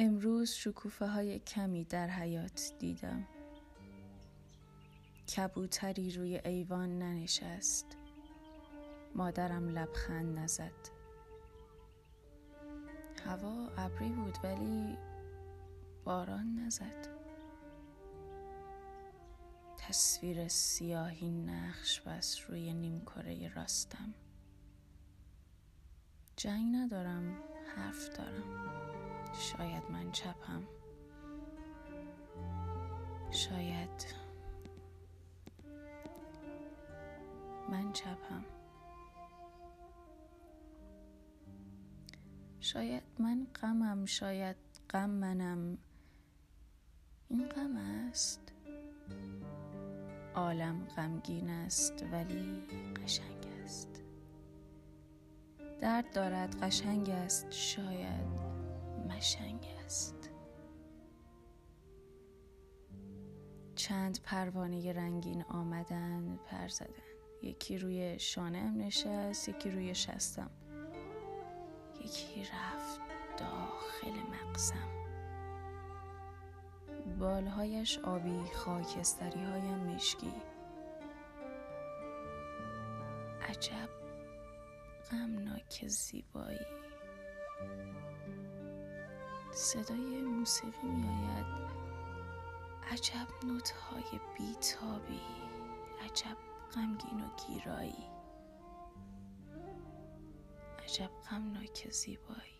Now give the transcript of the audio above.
امروز شکوفه های کمی در حیات دیدم. کبوتری روی ایوان ننشست. مادرم لبخند نزد. هوا ابری بود ولی باران نزد. تصویر سیاهی نقش بس روی نیمکره راستم. جنگ ندارم حرف دارم. شاید من چپم. شاید من چپم. شاید من غمم شاید غم منم. این غم است. عالم غمگین است ولی قشنگ است. درد دارد قشنگ است شاید. مشنگ است. چند پروانه رنگین آمدن پر زدن. یکی روی شانم نشست یکی روی شستم. یکی رفت داخل مقسم بالهایش آبی خاکستری های مشکی. عجب غمناک زیبایی. صدای موسیقی میآید. عجب نوتهای بیتابی عجب غمگین و گیرایی عجب غمناک زیبایی.